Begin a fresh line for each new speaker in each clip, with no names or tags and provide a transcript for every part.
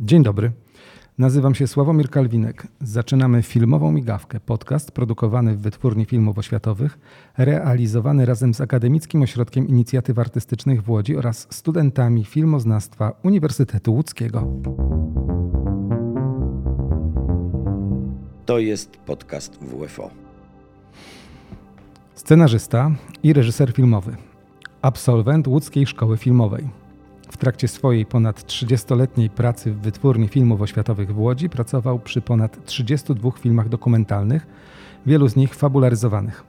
Dzień dobry. Nazywam się Sławomir Kalwinek. Zaczynamy filmową migawkę, podcast produkowany w Wytwórni Filmów Oświatowych, realizowany razem z Akademickim Ośrodkiem Inicjatyw Artystycznych w Łodzi oraz studentami filmoznawstwa Uniwersytetu Łódzkiego.
To jest podcast WFO.
Scenarzysta i reżyser filmowy. Absolwent Łódzkiej Szkoły Filmowej. W trakcie swojej ponad 30-letniej pracy w Wytwórni Filmów Oświatowych w Łodzi pracował przy ponad 32 filmach dokumentalnych, wielu z nich fabularyzowanych.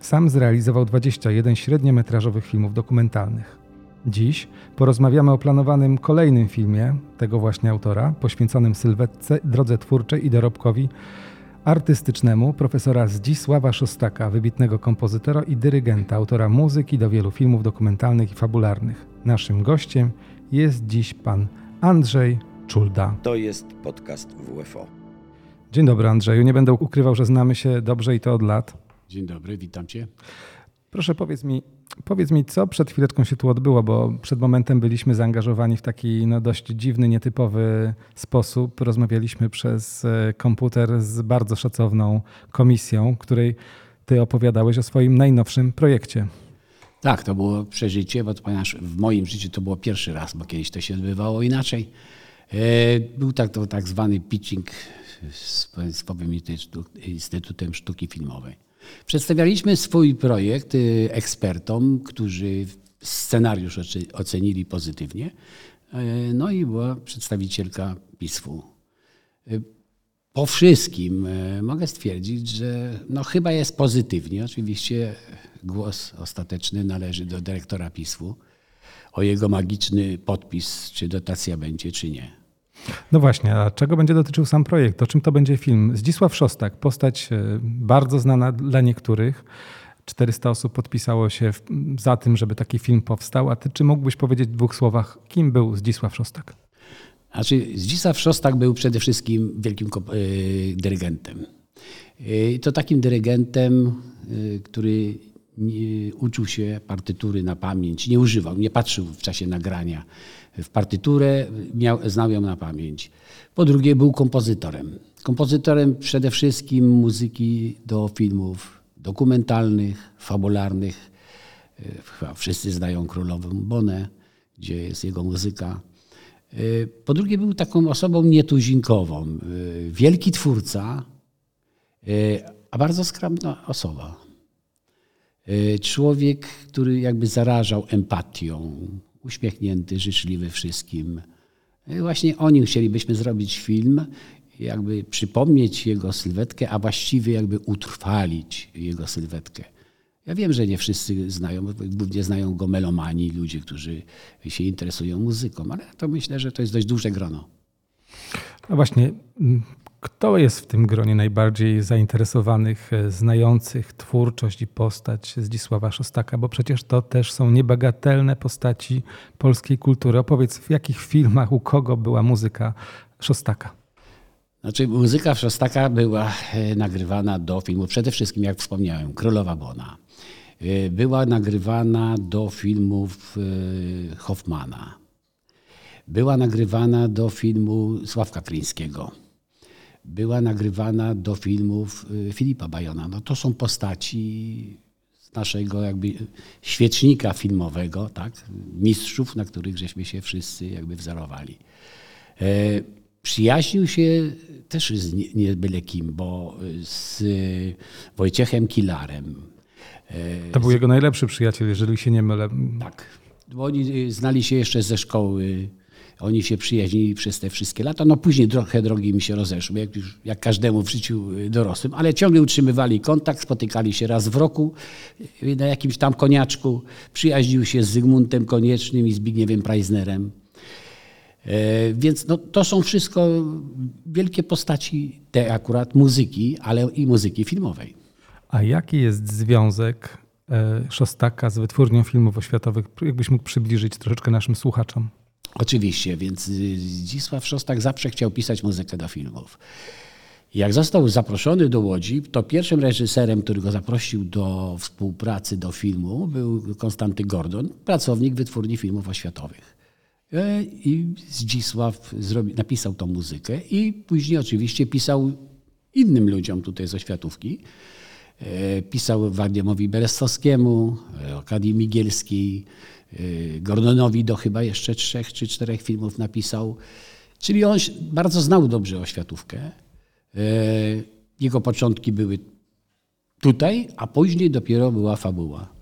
Sam zrealizował 21 średniometrażowych filmów dokumentalnych. Dziś porozmawiamy o planowanym kolejnym filmie tego właśnie autora, poświęconym sylwetce, drodze twórczej i dorobkowi artystycznemu profesora Zdzisława Szostaka, wybitnego kompozytora i dyrygenta, autora muzyki do wielu filmów dokumentalnych i fabularnych. Naszym gościem jest dziś pan Andrzej Czulda.
To jest podcast WFO.
Dzień dobry Andrzeju, nie będę ukrywał, że znamy się dobrze i to od lat.
Dzień dobry, witam cię.
Proszę powiedz mi, powiedz mi, co przed chwileczką się tu odbyło, bo przed momentem byliśmy zaangażowani w taki no, dość dziwny, nietypowy sposób. Rozmawialiśmy przez e, komputer z bardzo szacowną komisją, której ty opowiadałeś o swoim najnowszym projekcie.
Tak, to było przeżycie, bo to, ponieważ w moim życiu to było pierwszy raz, bo kiedyś to się odbywało inaczej. E, był tak, to tak zwany pitching z Państwowym Instytutem Sztuki Filmowej. Przedstawialiśmy swój projekt y, ekspertom, którzy scenariusz ocenili pozytywnie. E, no i była przedstawicielka PISF-u. E, po wszystkim e, mogę stwierdzić, że no chyba jest pozytywnie. Oczywiście głos ostateczny należy do dyrektora PISF-u o jego magiczny podpis, czy dotacja będzie, czy nie.
No właśnie, a czego będzie dotyczył sam projekt? O czym to będzie film? Zdzisław Szostak, postać e, bardzo znana dla niektórych. 400 osób podpisało się za tym, żeby taki film powstał. A ty czy mógłbyś powiedzieć w dwóch słowach, kim był Zdzisław Szostak?
Znaczy, Zdzisław Szostak był przede wszystkim wielkim yy, dyrygentem. Yy, to takim dyrygentem, który uczył się partytury na pamięć, nie używał, nie patrzył w czasie nagrania w partyturę, miał, znał ją na pamięć. Po drugie był kompozytorem. Kompozytorem przede wszystkim muzyki do filmów dokumentalnych, fabularnych. E, chyba wszyscy znają Królową Bonę, gdzie jest jego muzyka. E, po drugie był taką osobą nietuzinkową. E, wielki twórca, a bardzo skromna osoba. Człowiek, który jakby zarażał empatią, uśmiechnięty, życzliwy wszystkim. I właśnie o nim chcielibyśmy zrobić film, jakby przypomnieć jego sylwetkę, a właściwie jakby utrwalić jego sylwetkę. Ja wiem, że nie wszyscy znają, głównie znają go melomani, ludzie, którzy się interesują muzyką, ale to myślę, że to jest dość duże grono.
No właśnie, kto jest w tym gronie najbardziej zainteresowanych, e, znających twórczość i postać Zdzisława Szostaka? Bo przecież to też są niebagatelne postaci polskiej kultury. Opowiedz, w jakich filmach, u kogo była muzyka Szostaka?
Znaczy, muzyka Szostaka była e, nagrywana do filmu, przede wszystkim, jak wspomniałem, Królowa Bona. E, była nagrywana do filmów Hoffmana. Była nagrywana do filmu Sławka Kryńskiego była nagrywana do filmów y, Filipa Bajona. No to są postaci z naszego jakby świecznika filmowego, tak? mistrzów, na których żeśmy się wszyscy jakby wzorowali. E, przyjaźnił się też z nie, nie byle kim, bo z Wojciechem Kilarem.
E, to był jego najlepszy przyjaciel, jeżeli się nie mylę.
Tak. Bo oni znali się jeszcze ze szkoły oni się przyjaźnili przez te wszystkie lata. No później trochę drogi mi się rozeszły, jak, już, jak każdemu w życiu y, dorosłym, ale ciągle utrzymywali kontakt, spotykali się raz w roku y, na jakimś tam koniaczku. Przyjaźnił się z Zygmuntem Koniecznym i Zbigniewem Preisnerem. E, więc no, to są wszystko wielkie postaci te akurat muzyki, ale i muzyki filmowej.
A jaki jest związek e, Szostaka z wytwórnią filmów oświatowych? Jakbyś mógł przybliżyć troszeczkę naszym słuchaczom?
Oczywiście, więc Zdzisław Szostak zawsze chciał pisać muzykę do filmów. Jak został zaproszony do Łodzi, to pierwszym reżyserem, który go zaprosił do współpracy do filmu był Konstanty Gordon, pracownik Wytwórni Filmów Oświatowych. E, I Zdzisław zrobi, napisał tą muzykę i później oczywiście pisał innym ludziom tutaj z oświatówki. E, pisał Wardiemowi Berestowskiemu, Arkadii Migielskiej, Gordonowi do chyba jeszcze trzech czy czterech filmów napisał. Czyli on bardzo znał dobrze oświatówkę. Jego początki były tutaj, a później dopiero była fabuła.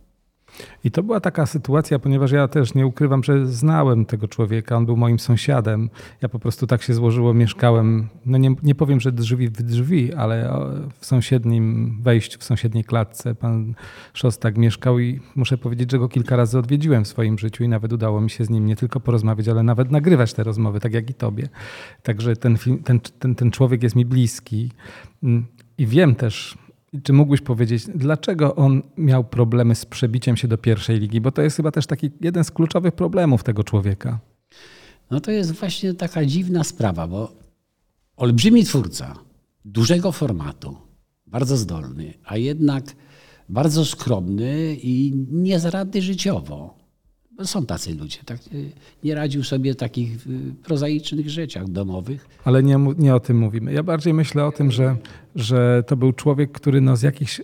I to była taka sytuacja, ponieważ ja też nie ukrywam, że znałem tego człowieka, on był moim sąsiadem. Ja po prostu tak się złożyło, mieszkałem, no nie, nie powiem, że drzwi w drzwi, ale w sąsiednim wejściu, w sąsiedniej klatce pan Szostak mieszkał i muszę powiedzieć, że go kilka razy odwiedziłem w swoim życiu i nawet udało mi się z nim nie tylko porozmawiać, ale nawet nagrywać te rozmowy, tak jak i tobie. Także ten, ten, ten, ten człowiek jest mi bliski mm, i wiem też, czy mógłbyś powiedzieć, dlaczego on miał problemy z przebiciem się do pierwszej ligi? Bo to jest chyba też taki jeden z kluczowych problemów tego człowieka.
No to jest właśnie taka dziwna sprawa, bo olbrzymi twórca, dużego formatu, bardzo zdolny, a jednak bardzo skromny i niezradny życiowo. Są tacy ludzie. Tak? Nie radził sobie takich y, prozaicznych rzeczach domowych.
Ale nie, nie o tym mówimy. Ja bardziej myślę o tym, że, że to był człowiek, który no z jakichś.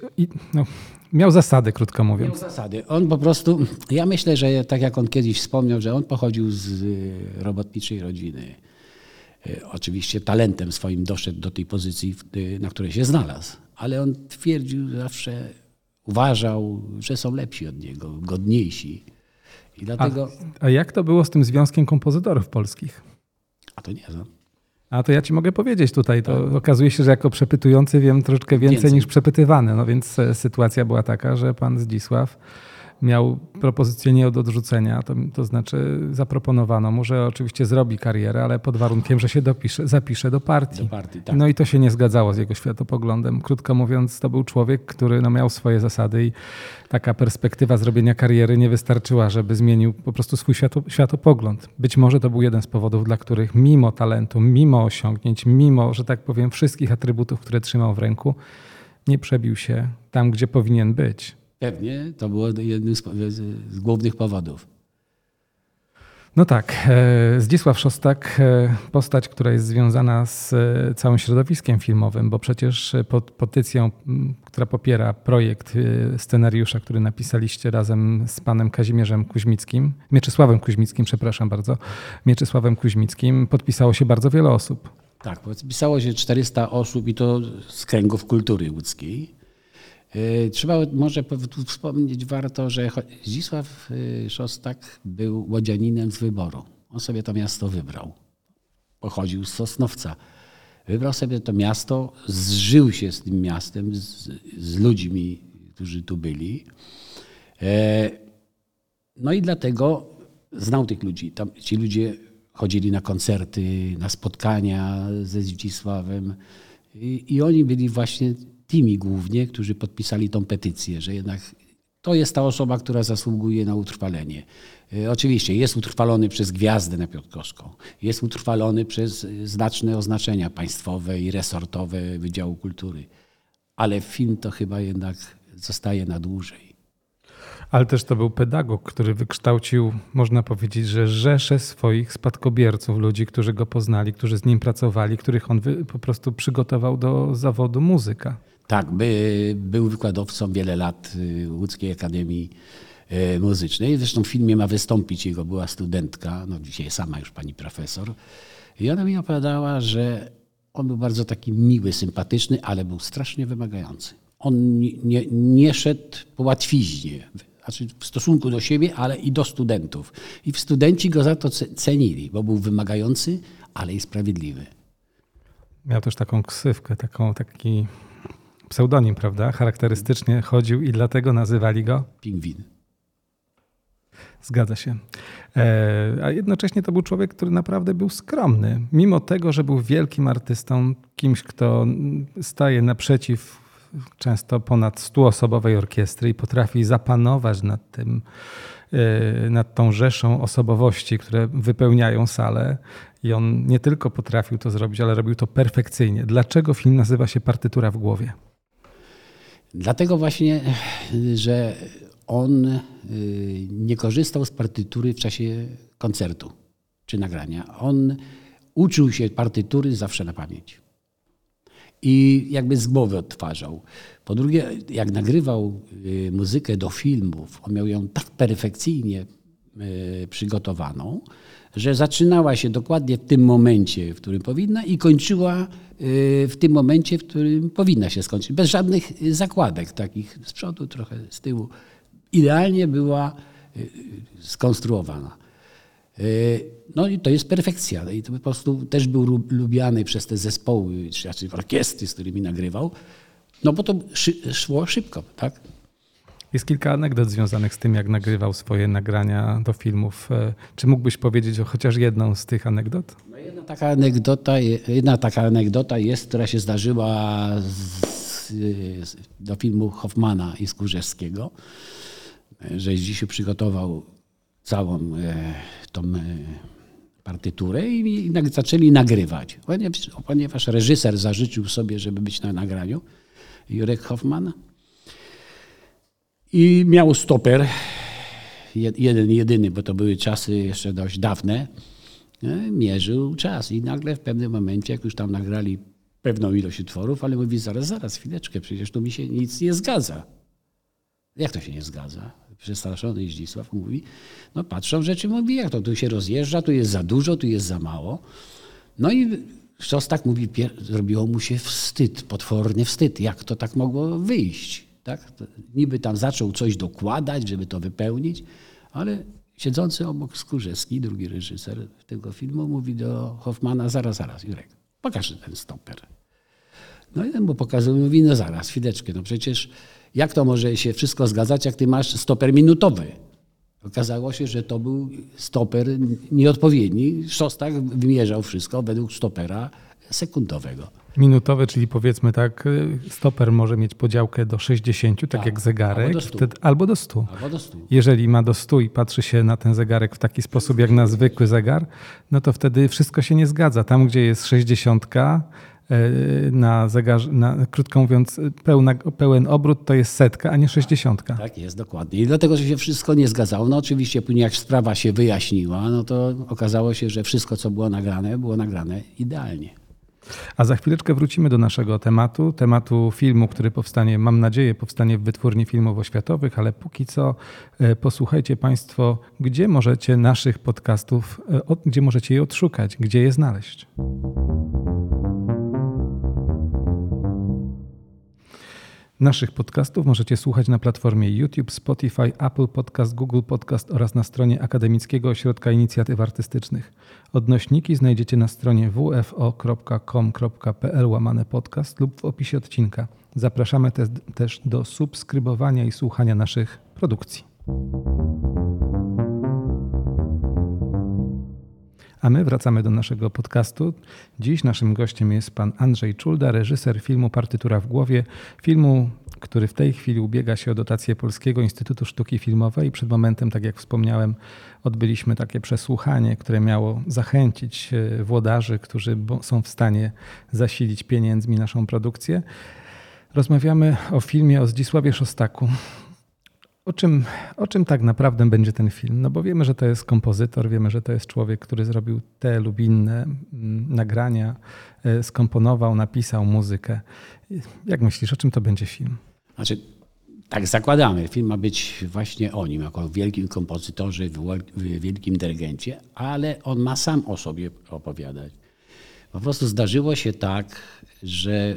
No, miał zasady, krótko mówiąc.
Miał zasady. On po prostu. Ja myślę, że tak jak on kiedyś wspomniał, że on pochodził z y, robotniczej rodziny. Y, oczywiście talentem swoim doszedł do tej pozycji, na której się znalazł. Ale on twierdził zawsze, uważał, że są lepsi od niego, godniejsi.
I dlatego... a, a jak to było z tym Związkiem Kompozytorów Polskich?
A to nie znam.
A to ja ci mogę powiedzieć tutaj. To tak. okazuje się, że jako przepytujący wiem troszeczkę więcej, więcej, niż przepytywany. No więc e, sytuacja była taka, że pan Zdzisław miał propozycję nie od odrzucenia, to, to znaczy zaproponowano mu, że oczywiście zrobi karierę, ale pod warunkiem, że się dopisze, zapisze do partii.
Do partii tak.
No i to się nie zgadzało z jego światopoglądem. Krótko mówiąc, to był człowiek, który no, miał swoje zasady i taka perspektywa zrobienia kariery nie wystarczyła, żeby zmienił po prostu swój światopogląd. Być może to był jeden z powodów, dla których mimo talentu, mimo osiągnięć, mimo, że tak powiem, wszystkich atrybutów, które trzymał w ręku, nie przebił się tam, gdzie powinien być.
Pewnie to było jednym z, z głównych powodów.
No tak, e, Zdzisław Szostak, e, postać, która jest związana z e, całym środowiskiem filmowym, bo przecież pod petycją, która popiera projekt scenariusza, który napisaliście razem z panem Kazimierzem Kuźmickim, Mieczysławem Kuźmickim, przepraszam bardzo, Mieczysławem Kuźmickim, podpisało się bardzo wiele osób.
Tak, podpisało się 400 osób i to z kręgów kultury łódzkiej. E, trzeba może wspomnieć warto, że Zdzisław e, Szostak był łodzianinem z wyboru. On sobie to miasto wybrał. Pochodził z Sosnowca. Wybrał sobie to miasto, zżył się z tym miastem, z, z ludźmi, którzy tu byli. E, no i dlatego znał tych ludzi. Tam, ci ludzie chodzili na koncerty, na spotkania ze Zdzisławem i, i oni byli właśnie tymi głównie, którzy podpisali tą petycję, że jednak to jest ta osoba, która zasługuje na utrwalenie. E, oczywiście jest utrwalony przez gwiazdę na Piotrkowską, jest utrwalony przez znaczne oznaczenia państwowe i resortowe Wydziału Kultury, ale film to chyba jednak zostaje na dłużej.
Ale też to był pedagog, który wykształcił, można powiedzieć, że rzesze swoich spadkobierców, ludzi, którzy go poznali, którzy z nim pracowali, których on po prostu przygotował do zawodu muzyka.
Tak, by, był wykładowcą wiele lat y, Łódzkiej Akademii y, Muzycznej. Zresztą w filmie ma wystąpić jego była studentka, no dzisiaj sama już pani profesor. I ona mi opowiadała, że on był bardzo taki miły, sympatyczny, ale był strasznie wymagający. On nie, nie, nie szedł po łatwiźnie, znaczy w stosunku do siebie, ale i do studentów. I studenci go za to cenili, bo był wymagający, ale i sprawiedliwy.
Miał też taką ksywkę, taką, taki pseudonim, prawda? Charakterystycznie chodził i dlatego nazywali go
Pingwin.
Zgadza się. E, a jednocześnie to był człowiek, który naprawdę był skromny. Mimo tego, że był wielkim artystą, kimś, kto staje naprzeciw często ponad stuosobowej orkiestry i potrafi zapanować nad tym, e, nad tą rzeszą osobowości, które wypełniają salę. I on nie tylko potrafił to zrobić, ale robił to perfekcyjnie. Dlaczego film nazywa się Partytura w głowie?
Dlatego właśnie, że on y, nie korzystał z partytury w czasie koncertu. czy nagrania. On uczył się partytury zawsze na pamięć. I jakby z głowy odtwarzał. Po drugie, jak nagrywał y, muzykę do filmów, on miał ją tak perfekcyjnie przygotowaną, że zaczynała się dokładnie w tym momencie, w którym powinna i kończyła y, w tym momencie, w którym powinna się skończyć. Bez żadnych zakładek takich z przodu, trochę z tyłu. Idealnie była skonstruowana. No i to jest perfekcja. I to po prostu też był lubiany przez te zespoły, czy orkiestry, z którymi nagrywał, no bo to szło szybko, tak?
Jest kilka anegdot związanych z tym, jak nagrywał swoje nagrania do filmów. E, czy mógłbyś powiedzieć o chociaż jedną z tych anegdot?
No jedna, taka anegdota, jedna taka anegdota jest, która się zdarzyła z, do filmu Hoffmana i Skórzewskiego, że dzisiaj przygotował całą e, tą e, partyturę i, zaczęli nagrywać. Ponieważ, ponieważ reżyser zażyczył sobie, żeby być na nagraniu, Jurek Hoffman. I miał stoper, jeden, jedyny, bo to były czasy jeszcze dość dawne, e, mierzył czas i nagle w pewnym momencie, jak już tam nagrali pewną ilość utworów, ale mówi zaraz, zaraz, chwileczkę, przecież tu mi się nic nie zgadza. Jak to się nie zgadza? Przestraszony Zdzisław mówi, no patrzą rzeczy, mówi, jak to tu się rozjeżdża, tu jest za dużo, tu jest za mało. No i Szostak mówi, zrobiło mu się wstyd, potworny wstyd. Jak to tak mogło wyjść? Tak? Niby tam zaczął coś dokładać, żeby to wypełnić, ale siedzący obok Skórzewski, drugi reżyser tego filmu, mówi do Hoffmana, zaraz, zaraz, Jurek, pokaż ten stoper. No i ten mu pokazuje, mówi, no zaraz, chwileczkę, no przecież jak to może się wszystko zgadzać, jak ty masz stoper minutowy? Okazało się, że to był stoper nieodpowiedni. Szostak wymierzał wszystko według stopera sekundowego.
Minutowy, czyli powiedzmy tak, stoper może mieć podziałkę do 60, tak, tak jak zegarek, albo do, wtedy, albo do 100. Albo do 100. Jeżeli ma do 100 i patrzy się na ten zegarek w taki sposób jak na zwykły zegar, no to wtedy wszystko się nie zgadza. Tam, gdzie jest 60, E, na zegarze, na, krótko mówiąc, pełna, pełen obrót to jest setka, a nie sześćdziesiątka.
Tak jest, dokładnie. I dlatego, że się wszystko nie zgadzało. No oczywiście później jak sprawa się wyjaśniła, no to okazało się, że wszystko, co było nagrane, było nagrane idealnie.
A za chwileczkę wrócimy do naszego tematu, tematu filmu, który powstanie, mam nadzieję, powstanie w wytwórni filmów oświatowych, ale póki co e, posłuchajcie Państwo, gdzie możecie naszych podcastów, e, gdzie możecie je odszukać, gdzie je znaleźć. Naszych podcastów możecie słuchać na platformie YouTube, Spotify, Apple Podcast, Google Podcast oraz na stronie Akademickiego Ośrodka Inicjatyw Artystycznych. Odnośniki znajdziecie na stronie wfo.com.pl łamane podcast lub w opisie odcinka. Zapraszamy te, też do subskrybowania i słuchania naszych produkcji. A my wracamy do naszego podcastu. Dziś naszym gościem jest pan Andrzej Czulda, reżyser filmu Partytura w głowie, filmu, który w tej chwili ubiega się o dotację Polskiego Instytutu Sztuki Filmowej. Przed momentem, tak jak wspomniałem, odbyliśmy takie przesłuchanie, które miało zachęcić e, włodarzy, którzy są w stanie zasilić pieniędzmi naszą produkcję. Rozmawiamy o filmie o Zdzisławie Szostaku, o czym, o czym tak naprawdę będzie ten film? No bo wiemy, że to jest kompozytor, wiemy, że to jest człowiek, który zrobił te lub inne mm, nagrania, e, skomponował, napisał muzykę. Jak myślisz, o czym to będzie film?
Znaczy, tak zakładamy. Film ma być właśnie o nim, jako wielkim kompozytorze, wielkim dyrygencie, ale on ma sam o sobie opowiadać. Po prostu zdarzyło się tak, że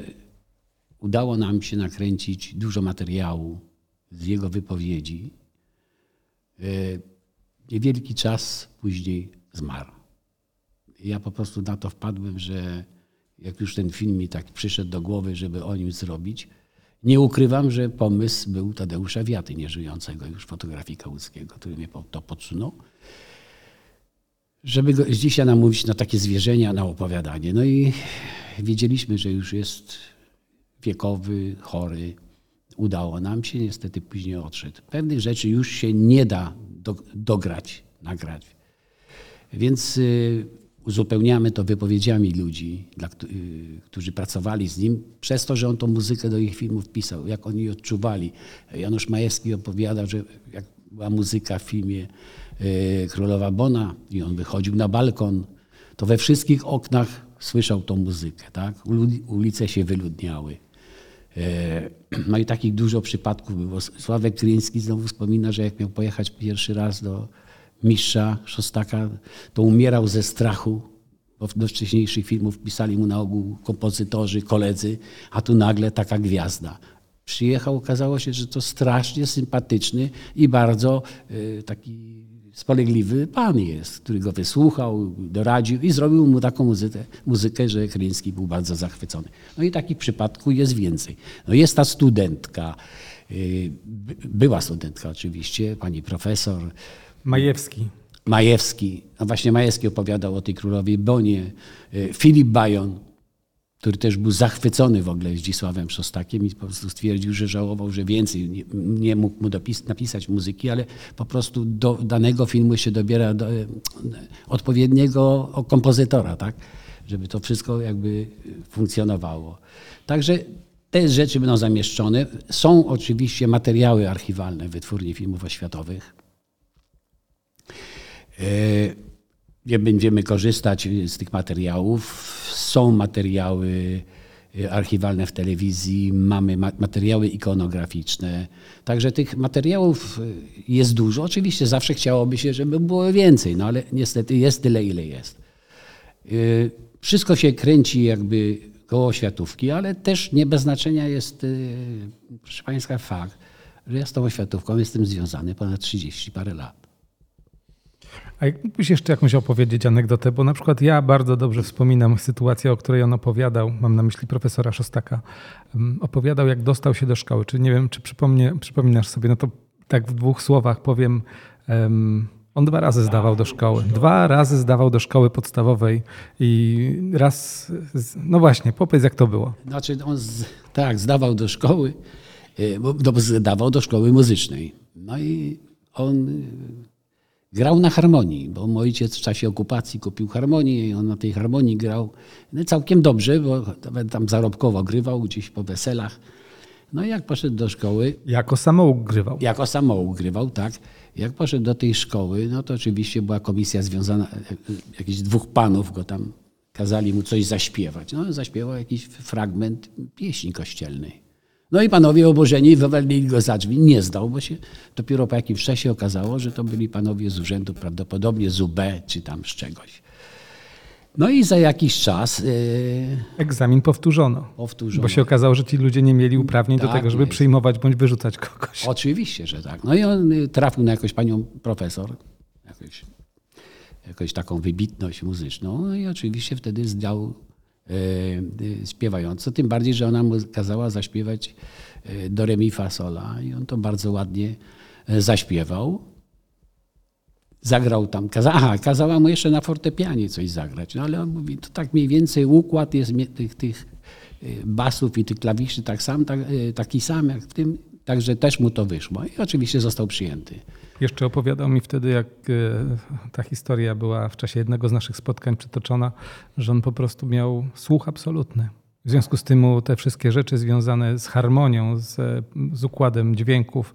udało nam się nakręcić dużo materiału z jego wypowiedzi. E, niewielki czas później zmarł. Ja po prostu na to wpadłem, że jak już ten film mi tak przyszedł do głowy, żeby o nim zrobić, nie ukrywam, że pomysł był Tadeusza Wiaty, nieżyjącego już fotografika łódzkiego, który mnie to podsunął, żeby go z dzisiaj namówić na takie zwierzenia, na opowiadanie. No i wiedzieliśmy, że już jest wiekowy, chory, udało nam się, niestety później odszedł. Pewnych rzeczy już się nie da do, dograć, nagrać. Więc y, uzupełniamy to wypowiedziami ludzi, dla, y, którzy pracowali z nim, przez to, że on tą muzykę do ich filmów pisał, jak oni odczuwali. Janusz Majewski opowiada, że jak była muzyka w filmie e, Królowa Bona i on wychodził na balkon, to we wszystkich oknach słyszał tą muzykę. Tak? Uli- Ulice się wyludniały. E, No i takich dużo przypadków było. Sławek Kryński znowu wspomina, że jak miał pojechać pierwszy raz do mistrza Szostaka, to umierał ze strachu, bo do wcześniejszych filmów pisali mu na ogół kompozytorzy, koledzy, a tu nagle taka gwiazda. Przyjechał, okazało się, że to strasznie sympatyczny i bardzo e, taki spolegliwy pan jest, który go wysłuchał, doradził i zrobił mu taką muzykę, muzykę, że Kryński był bardzo zachwycony. No i takich przypadków jest więcej. No jest ta studentka, by- była studentka oczywiście, pani profesor
Majewski.
Majewski, a właśnie Majewski opowiadał o tej królowej Bonie, y, Filip Bajon, który też był zachwycony w ogóle Zdzisławem Szostakiem i po prostu stwierdził, że żałował, że więcej nie, nie mógł mu dopis, napisać muzyki, ale po prostu do danego filmu się dobiera do, e, odpowiedniego kompozytora, tak? żeby to wszystko jakby funkcjonowało. Także te rzeczy będą zamieszczone. Są oczywiście materiały archiwalne Wytwórni Filmów Oświatowych. E, nie będziemy korzystać z tych materiałów. Są materiały e, archiwalne w telewizji, mamy ma- materiały ikonograficzne. Także tych materiałów e, jest dużo. Oczywiście zawsze chciałoby się, żeby było więcej, no ale niestety jest tyle, ile jest. E, Wszystko się kręci jakby koło światówki, ale też nie bez znaczenia jest, proszę Państwa, fakt, że ja z tą oświatówką jestem związany ponad 30 parę lat.
A jak mógłbyś jeszcze jakąś opowiedzieć anegdotę, bo na przykład ja bardzo dobrze wspominam sytuację, o której on opowiadał, mam na myśli profesora Szostaka, opowiadał jak dostał się do szkoły, czy nie wiem, czy przypominasz sobie, no to tak w dwóch słowach powiem, um, on dwa razy zdawał do szkoły, dwa razy zdawał do szkoły podstawowej i raz, no właśnie, powiedz jak to było.
Znaczy on z, tak, zdawał do szkoły, y, bo do, zdawał do szkoły muzycznej. No i on grał na harmonii, bo mój ojciec w czasie okupacji kupił harmonię i on na tej harmonii grał no, całkiem dobrze, bo nawet tam zarobkowo grywał gdzieś po weselach. No i jak poszedł do szkoły,
Jako samouk grywał.
jako samouk grywał, tak. Jak poszedł do tej szkoły, no to oczywiście była komisja związana, jakichś dwóch panów go tam kazali mu coś zaśpiewać. No zaśpiewał jakiś fragment pieśni kościelnej. No i panowie oburzeni wywalili go za drzwi. Nie zdał, bo się dopiero po jakimś czasie okazało, że to byli panowie z urzędu, prawdopodobnie z UB czy tam z czegoś. No i za jakiś czas yy,
Egzamin powtórzono.
powtórzono.
Bo się okazało, że ci ludzie nie mieli uprawnień do
Tak
tego, żeby
jest.
przyjmować bądź wyrzucać kogoś.
Oczywiście, że tak. No i on y, trafił na jakąś panią profesor, jakąś, jakąś taką wybitność muzyczną, no i oczywiście wtedy zdał e, e, śpiewająco, tym bardziej, że ona mu kazała zaśpiewać e, do re mi fa sola i on to bardzo ładnie e, zaśpiewał. Zagrał tam, kaza, aha, kazała mu jeszcze na fortepianie coś zagrać, no ale on mówi, to tak mniej więcej układ jest tych, tych e, basów i tych klawiszy tak sam, tak, e, taki sam jak w tym, także też mu to wyszło i oczywiście został przyjęty.
Jeszcze opowiadał mi wtedy, jak e, ta historia była w czasie jednego z naszych spotkań przytoczona, że on po prostu miał słuch absolutny. W związku z tym te wszystkie rzeczy związane z harmonią, z, e, z układem dźwięków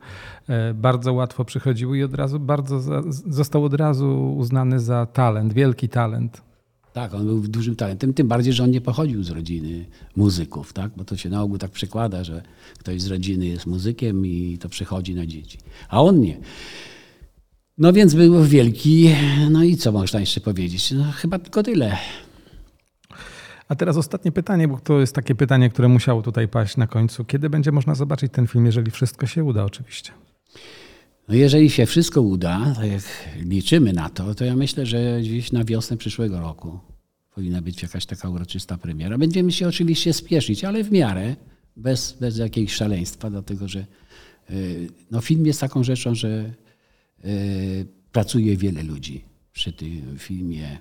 e, bardzo łatwo przychodziły i od razu bardzo za, został od razu uznany za talent, wielki talent.
Tak, on był dużym talentem, tym bardziej, że on nie pochodził z rodziny muzyków, tak? bo to się na ogół tak przekłada, że ktoś z rodziny jest muzykiem i to przechodzi na dzieci. A on nie. No więc był wielki, no i co można jeszcze powiedzieć? No chyba tylko tyle.
A teraz ostatnie pytanie, bo to jest takie pytanie, które musiało tutaj paść na końcu. Kiedy będzie można zobaczyć ten film, jeżeli wszystko się uda oczywiście?
No jeżeli się wszystko uda, tak jak liczymy na to, to ja myślę, że gdzieś na wiosnę przyszłego roku powinna być jakaś taka uroczysta premiera. Będziemy się oczywiście spieszyć, ale w miarę, bez, bez jakiegoś szaleństwa, dlatego że y, no, film jest taką rzeczą, że y, pracuje wiele ludzi przy tym filmie.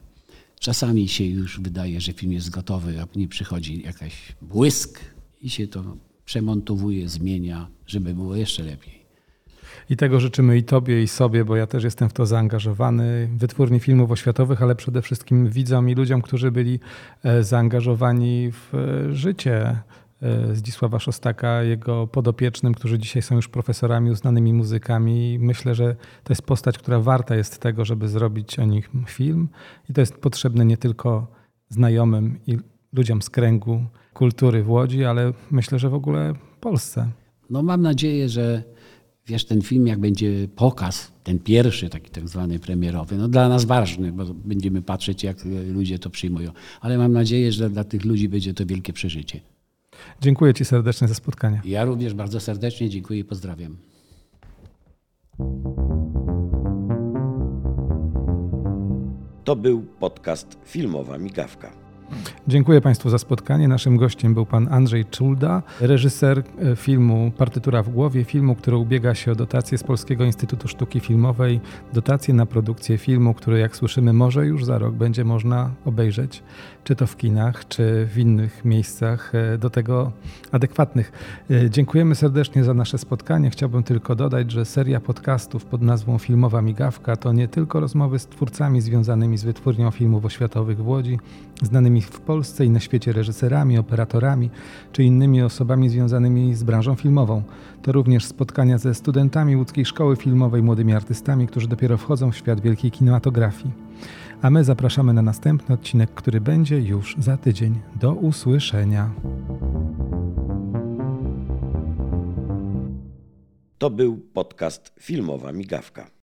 Czasami się już wydaje, że film jest gotowy, a później przychodzi jakaś błysk i się to przemontowuje, zmienia, żeby było jeszcze lepiej.
I tego życzymy i Tobie, i sobie, bo ja też jestem w to zaangażowany. Wytwórni filmów oświatowych, ale przede wszystkim widzom i ludziom, którzy byli e, zaangażowani w e, życie e, Zdzisława Szostaka, jego podopiecznym, którzy dzisiaj są już profesorami, uznanymi muzykami. Myślę, że to jest postać, która warta jest tego, żeby zrobić o nich film i to jest potrzebne nie tylko znajomym i ludziom z kręgu kultury w Łodzi, ale myślę, że w ogóle Polsce.
No mam nadzieję, że wiesz, ten film jak będzie pokaz, ten pierwszy taki tak zwany premierowy, no dla nas ważny, bo będziemy patrzeć jak ludzie to przyjmują, ale mam nadzieję, że dla tych ludzi będzie to wielkie przeżycie.
Dziękuję Ci serdecznie za spotkanie.
Ja również bardzo serdecznie dziękuję i pozdrawiam.
To był podcast Filmowa Migawka.
Dziękuję Państwu za spotkanie. Naszym gościem był pan Andrzej Czulda, reżyser e, filmu Partytura w głowie, filmu, który ubiega się o dotację z Polskiego Instytutu Sztuki Filmowej, dotację na produkcję filmu, który jak słyszymy może już za rok będzie można obejrzeć, czy to w kinach, czy w innych miejscach e, do tego adekwatnych. E, dziękujemy serdecznie za nasze spotkanie. Chciałbym tylko dodać, że seria podcastów pod nazwą Filmowa Migawka to nie tylko rozmowy z twórcami związanymi z wytwórnią filmów oświatowych w Łodzi, w Polsce i na świecie reżyserami, operatorami czy innymi osobami związanymi z branżą filmową. To również spotkania ze studentami łódzkiej szkoły filmowej, młodymi artystami, którzy dopiero wchodzą w świat wielkiej kinematografii. A my zapraszamy na następny odcinek, który będzie już za tydzień. Do usłyszenia.
To był podcast Filmowa Migawka.